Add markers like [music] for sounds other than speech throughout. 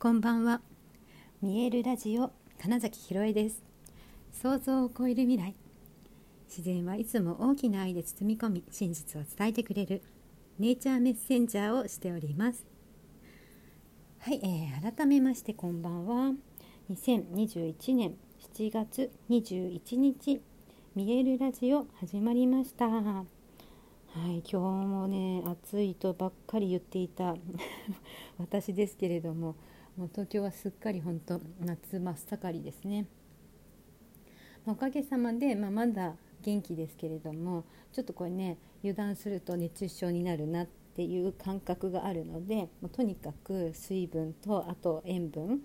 こんばんは。見えるラジオ金崎ひろえです。想像を超える未来。自然はいつも大きな愛で包み込み真実を伝えてくれるネイチャーメッセンジャーをしております。はい、えー、改めましてこんばんは。2021年7月21日見えるラジオ始まりました。はい今日もね暑いとばっかり言っていた [laughs] 私ですけれどももう東京はすっかり本当夏真っ盛りですね。おかげさまで、まあ、まだ元気ですけれどもちょっとこれね油断すると熱中症になるなっていう感覚があるのでもとにかく水分とあと塩分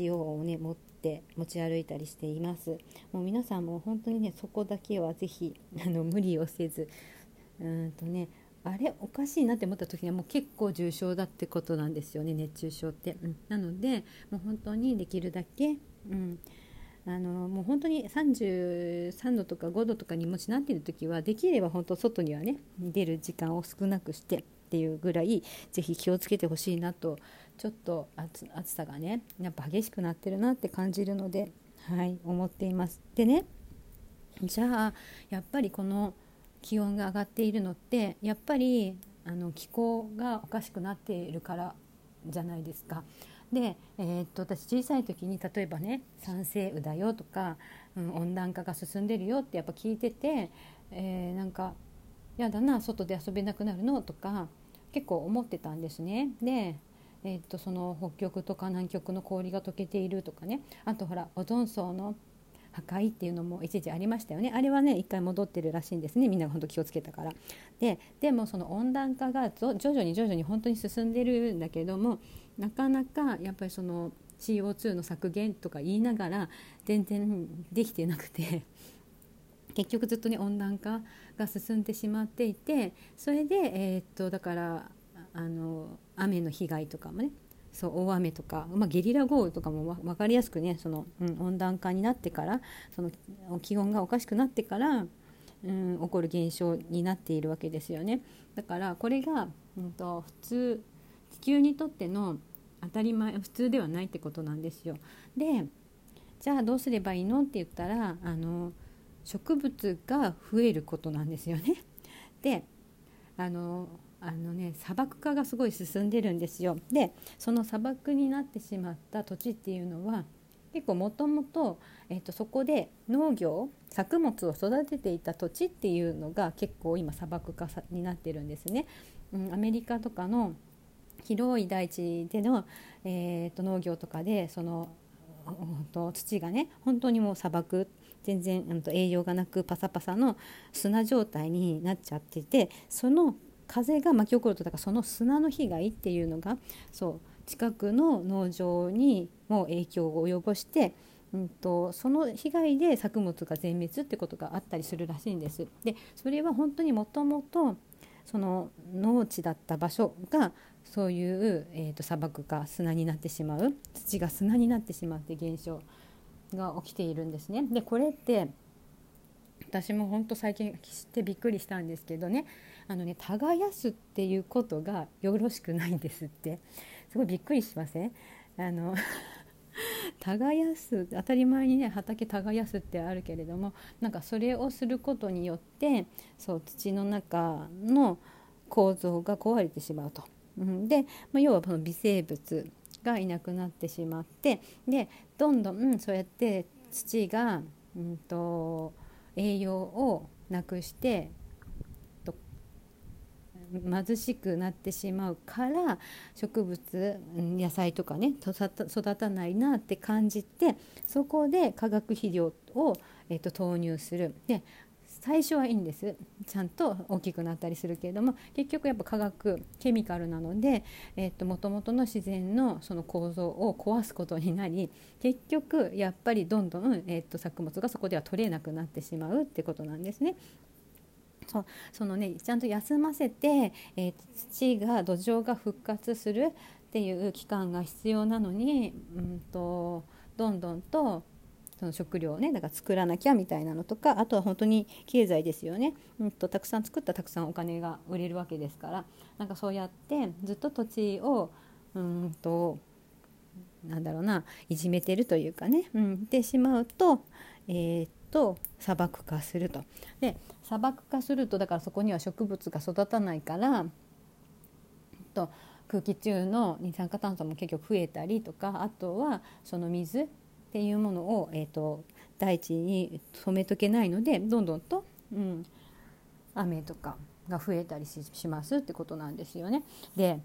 塩をね持って持ち歩いたりしています。もう皆さんも本当にねそこだけは是非あの無理をせずうんとねあれおかしいなって思った時にはもう結構重症だってことなんですよね熱中症って、うん、なのでもう本当にできるだけ、うん、あのもう本当に33度とか5度とかにもしなっている時はできれば本当外にはね出る時間を少なくしてっていうぐらいぜひ気をつけてほしいなと。ちょっと暑さがねやっぱ激しくなってるなって感じるのではい思っています。でねじゃあやっぱりこの気温が上がっているのってやっぱりあの気候がおかしくなっているからじゃないですか。で、えー、っと私小さい時に例えばね「酸性雨だよ」とか、うん、温暖化が進んでるよってやっぱ聞いてて、えー、なんか「やだな外で遊べなくなるの?」とか結構思ってたんですね。でえー、っとその北極とか南極の氷が溶けているとかねあとほらオゾン層の破壊っていうのも一時ありましたよね。あれはね一回戻ってるらしいんですね。みんなが本当気をつけたから。ででもその温暖化が徐々に徐々に本当に進んでるんだけどもなかなかやっぱりその CO2 の削減とか言いながら全然できてなくて。結局ずっとね温暖化が進んでしまっていてそれでえ、っとだからあの雨の被害とかもねそう大雨とか、まあ、ゲリラ豪雨とかも分かりやすくねその、うん、温暖化になってからその気温がおかしくなってから、うん、起こる現象になっているわけですよね。だからこれが、うんと、普通地球にとっての当たり前普通ではないってことなんですよ。でじゃあどうすればいいのって言ったらあの植物が増えることなんですよね。であのあのね砂漠化がすごい進んでるんですよ。でその砂漠になってしまった土地っていうのは結構もともとえー、とそこで農業作物を育てていた土地っていうのが結構今砂漠化になってるんですね。うん、アメリカとかの広い大地での、えーと、農業とかでそのと土がね本当にもう砂漠全然うん、と栄養がなくパサパサの砂状態になっちゃっててその風が巻き起こるとだからその砂の被害っていうのがそう近くの農場にも影響を及ぼして、うんと、その被害で作物が全滅ってことがあったりするらしいんです。でそれは本当にもともとその農地だった場所がそういう、えーと、砂漠が砂になってしまう土が砂になってしまうって現象が起きているんですね。でこれって私も本当最近知ってびっくりしたんですけどねあのね耕すっていうことがよろしくないんですってすごいびっくりしません？あの [laughs] 耕す当たり前にね畑耕すってあるけれどもなんかそれをすることによってそう土の中の構造が壊れてしまうと。うん、で、まあ、要はこの微生物がいなくなってしまってでどんどんそうやって土が、うんと栄養をなくして貧しくなってしまうから植物野菜とかね育たないなって感じてそこで化学肥料を、えー、と投入する。で最初はいいんですちゃんと大きくなったりするけれども結局やっぱ化学ケミカルなのでもともとの自然のその構造を壊すことになり結局やっぱりどんどん、えー、と作物がそこでは取れなくなってしまうってことなんですね。そうそのねちゃんと休ませて、えー、土が土壌が復活するっていう期間が必要なのに、うんと、どんどんとその食料をねだから作らなきゃみたいなのとかあとは本当に経済ですよね、うんと、たくさん作ったたくさんお金が売れるわけですから。なんかそうやってずっと土地をうんとなんだろうないじめてるというかね、うん、ってしまうと,、えー、っと砂漠化すると。で砂漠化するとだからそこには植物が育たないからと空気中の二酸化炭素も結局増えたりとかあとはその水っていうものを、えーと、大地に染めとけないのでどんどんと、うん、雨とかが増えたりしますってことなんですよね。で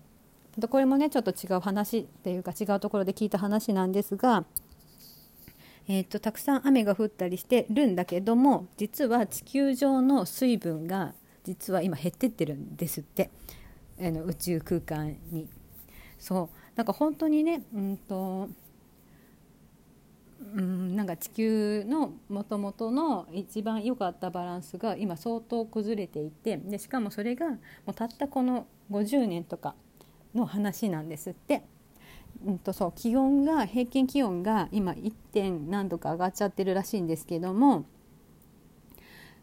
これもねちょっと違う話っていうか違うところで聞いた話なんですが、えーと、たくさん雨が降ったりしてるんだけども実は地球上の水分が実は今減ってってるんですってあの宇宙空間に。そうなんか本当にねうんとうんなんか地球のもともとの一番良かったバランスが今相当崩れていてでしかもそれがもうたったこの50年とかの話なんですって。うんとそう気温が平均気温が今 1. 点何度か上がっちゃってるらしいんですけども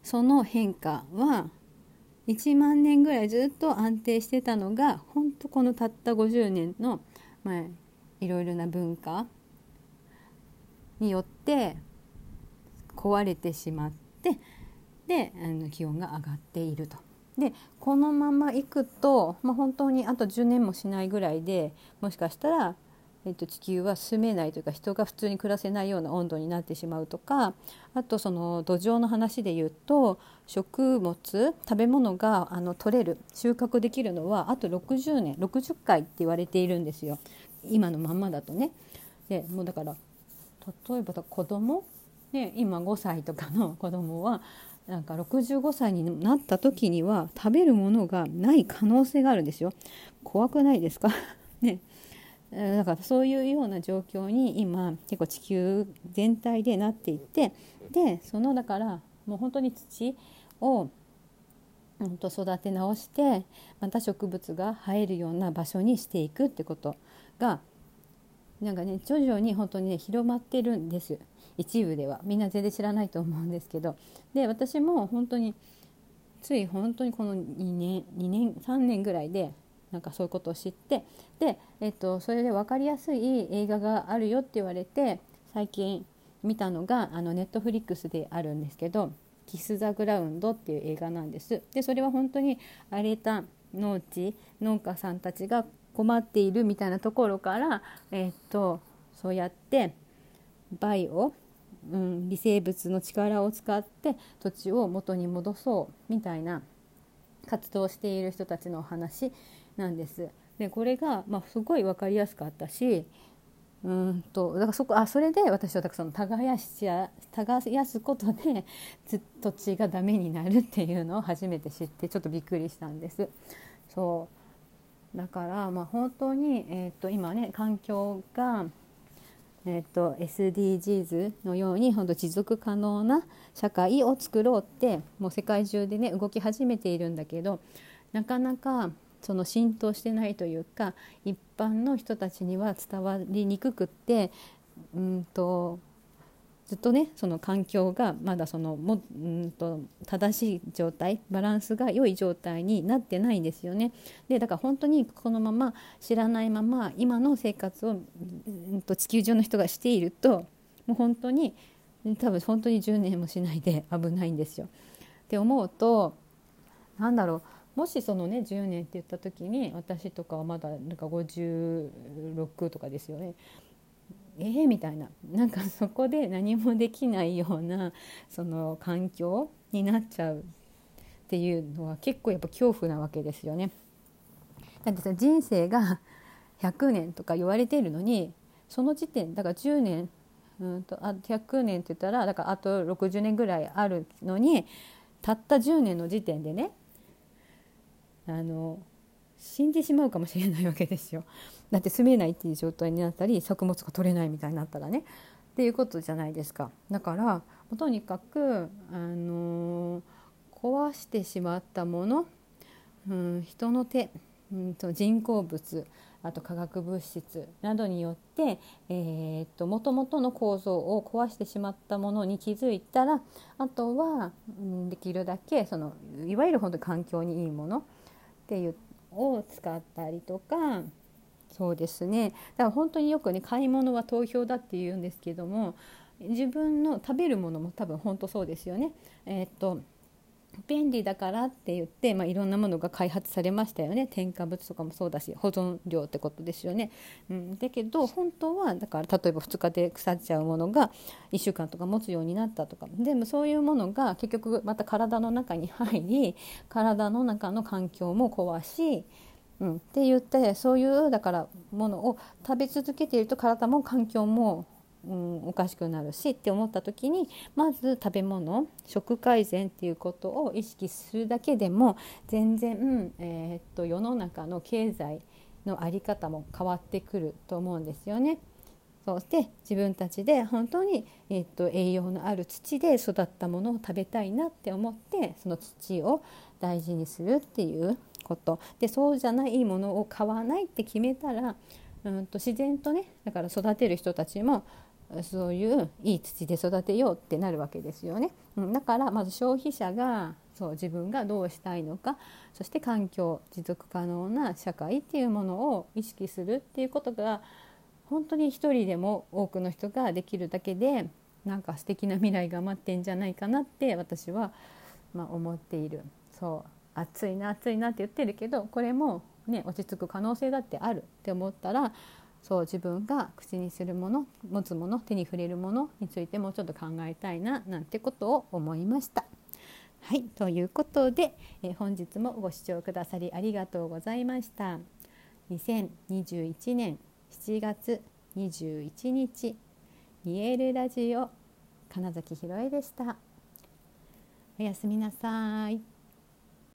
その変化は1万年ぐらいずっと安定してたのが本当このたった50年の、まあ、いろいろな文化によって壊れてしまってであの気温が上がっていると。でこのままいくと、まあ、本当にあと10年もしないぐらいでもしかしたら、えっと、地球は住めないというか人が普通に暮らせないような温度になってしまうとかあとその土壌の話で言うと食物食べ物があの取れる収穫できるのはあと60年60回って言われているんですよ今のまんまだとね。でもうだから例えば子供ね今5歳とかの子供はなんか65歳になった時には食べるものがない可能性があるんですよ。怖くないですか？[laughs] ね。だからそういうような状況に今結構地球全体でなっていってでそのだからもう本当に土をうんと育て直してまた植物が生えるような場所にしていくってことがなんかね徐々に本当にね広まってるんです一部ではみんな全然知らないと思うんですけどで私も本当につい本当にこの2年2年3年ぐらいでなんかそういうことを知ってで、えっと、それで分かりやすい映画があるよって言われて最近見たのがあのネットフリックスであるんですけど「キス・ザ・グラウンド」っていう映画なんです。でそれは本当に荒れた農地農家さんたちが困っているみたいなところから、え、っとそうやってバイオ、うん、微生物の力を使って土地を元に戻そうみたいな活動をしている人たちのお話なんです。でこれが、まあ、すごい分かりやすかったしうんとだからそこあそれで私はその耕し耕すことで土地がダメになるっていうのを初めて知ってちょっとびっくりしたんです。そうだからまあ本当に、えー、と今ね環境が、えー、と SDGs のように本当持続可能な社会を作ろうってもう世界中でね動き始めているんだけどなかなかその浸透してないというか一般の人たちには伝わりにくくってうんとずっとねその環境がまだそのもんと正しい状態バランスが良い状態になってないんですよね。でだから本当にこのまま知らないまま今の生活を、うんと地球上の人がしているともう本当に多分本当に10年もしないで危ないんですよ。って思うと何だろうもしそのね10年って言った時に私とかはまだなんか56とかですよねえー、みたいななんかそこで何もできないようなその環境になっちゃうっていうのは結構やっぱ恐怖なわけですよね。だってさ人生が [laughs] 100年とか言われているのにその時点だから10年うんとあ100年って言ったらだからあと60年ぐらいあるのにたった10年の時点でねあの死んでしまうかもしれないわけですよ。だって住めないっていう状態になったり作物が取れないみたいになったらねっていうことじゃないですか。だからとにかく、あのー、壊してしまったもの、うん、人の手、うんと、人工物あと化学物質などによって、えー、っと元々の構造を壊してしまったものに気づいたらあとは、うん、できるだけそのいわゆる本当に環境にいいものっていうを使ったりとかそうですねだから本当によくね買い物は投票だって言うんですけども自分の食べるものも多分本当そうですよね。えー、っと便利だからって言って、まあ、いろんなものが開発されましたよね添加物とかもそうだし保存料ってことですよね。うん、だけど本当はだから例えば2日で腐っちゃうものが1週間とか持つようになったとかでもそういうものが結局また体の中に入り体の中の環境も壊しうん、って言ってそういうだからものを食べ続けていると体も環境もうん、おかしくなるしって思った時にまず食べ物食改善っていうことを意識するだけでも全然、えー、っと世の中の経済の在り方も変わってくると思うんですよね。そして自分たちで本当に、え、っと栄養のある土で育ったものを食べたいなって思ってその土を大事にするっていうことでそうじゃないものを買わないって決めたらうんと自然とねだから育てる人たちもそういういい土で育てようってなるわけですよね。うん、だからまず消費者がそう自分がどうしたいのかそして環境持続可能な社会っていうものを意識するっていうことが本当に一人でも多くの人ができるだけでなんか素敵な未来が待ってんじゃないかなって私は、まあ、思っている。そう暑いな暑いなって言ってるけどこれもね落ち着く可能性だってあるって思ったらそう自分が口にするもの持つもの手に触れるものについてもうちょっと考えたいななんてことを思いました。はいということで、え本日もご視聴くださりありがとうございました。2021年7月21日見えるラジオ金崎ひろえでした。おやすみなさい。